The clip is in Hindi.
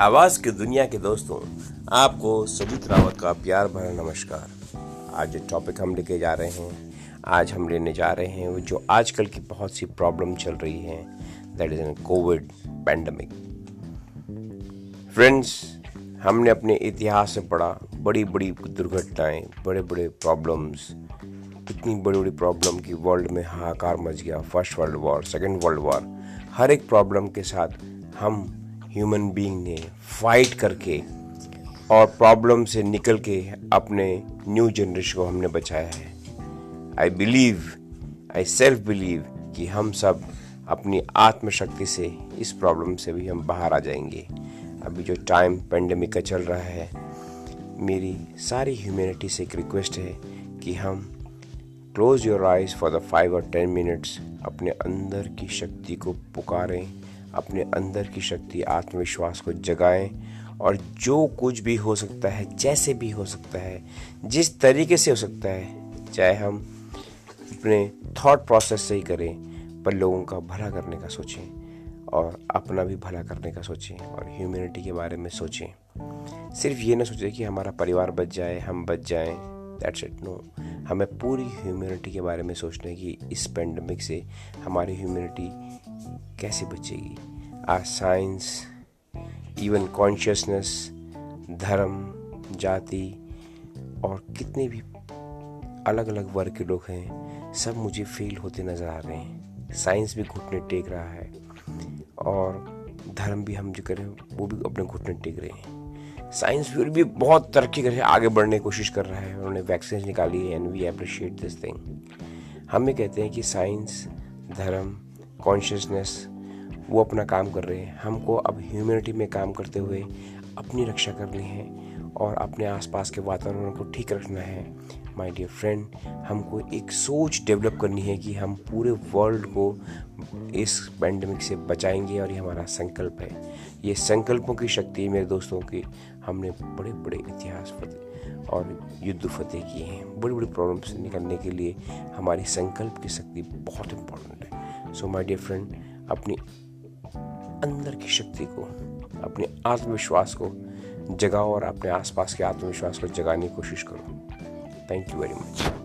आवाज़ की दुनिया के दोस्तों, आपको सुजीत रावत का प्यार भरा नमस्कार। आज जो टॉपिक हम लेके जा रहे हैं, आज हम लेने जा रहे हैं वो जो आजकल की बहुत सी प्रॉब्लम चल रही है that is COVID pandemic friends हमने अपने इतिहास से पढ़ा बड़ी बड़ी दुर्घटनाएँ बड़े बड़े प्रॉब्लम्स इतनी बड़ी बड़ी प्रॉब्लम की वर्ल्ड में हाहाकार मच गया first world war second world war हर एक प्रॉब्लम के साथ हम ह्यूमन बीइंग ने फाइट करके और प्रॉब्लम से निकल के अपने न्यू जनरेशन को हमने बचाया है। I believe I self believe कि हम सब अपनी आत्मशक्ति से इस प्रॉब्लम से भी हम बाहर आ जाएँगे। अभी जो टाइम पेंडेमिक का चल रहा है, मेरी सारी ह्यूमैनिटी से एक रिक्वेस्ट है कि हम close your eyes for the five और टेन मिनट्स अपने अंदर की शक्ति को पुकारें। अपने अंदर की शक्ति, आत्मविश्वास को जगाएँ और जो कुछ भी हो सकता है, जैसे भी हो सकता है, जिस तरीके से हो सकता है, चाहे हम अपने थॉट प्रोसेस से ही करें, पर लोगों का भला करने का सोचें और अपना भी भला करने का सोचें और ह्यूमैनिटी के बारे में सोचें। सिर्फ़ ये ना सोचें कि हमारा परिवार बच जाए, हम बच जाएँ। दैट्स इट नो हमें पूरी ह्यूमैनिटी के बारे में सोचना है कि इस पेंडेमिक से हमारी ह्यूमैनिटी कैसे बचेगी? आ साइंस इवन कॉन्शियसनेस धर्म, जाति, और कितने भी अलग अलग वर्ग के लोग हैं, सब मुझे फेल होते नज़र आ रहे हैं। साइंस भी घुटने टेक रहा है, और धर्म भी हम जो करें, वो भी अपने घुटने टेक रहे हैं। साइंस फिर भी बहुत तरक्की कर आगे बढ़ने की कोशिश कर रहा है। उन्होंने वैक्सीन निकाली है and we appreciate this thing हम ये कहते हैं कि साइंस, धर्म कॉन्शियसनेस वो अपना काम कर रहे हैं। हमको अब ह्यूमैनिटी में काम करते हुए अपनी रक्षा करनी है और अपने आसपास के वातावरण को ठीक रखना है। माय डियर फ्रेंड हमको एक सोच डेवलप करनी है कि हम पूरे वर्ल्ड को इस पैंडमिक से बचाएँगे और ये हमारा संकल्प है। ये संकल्पों की शक्ति मेरे दोस्तों की हमने बड़े बड़े इतिहास फतेह और युद्ध फतेह किए हैं। बड़ी बड़ी प्रॉब्लम से निकलने के लिए हमारी संकल्प की शक्ति बहुत इम्पोर्टेंट है। सो माई डियर फ्रेंड अपनी अंदर की शक्ति को, अपने आत्मविश्वास को जगाओ और अपने आसपास के आत्मविश्वास को जगाने की कोशिश करो। Thank you very much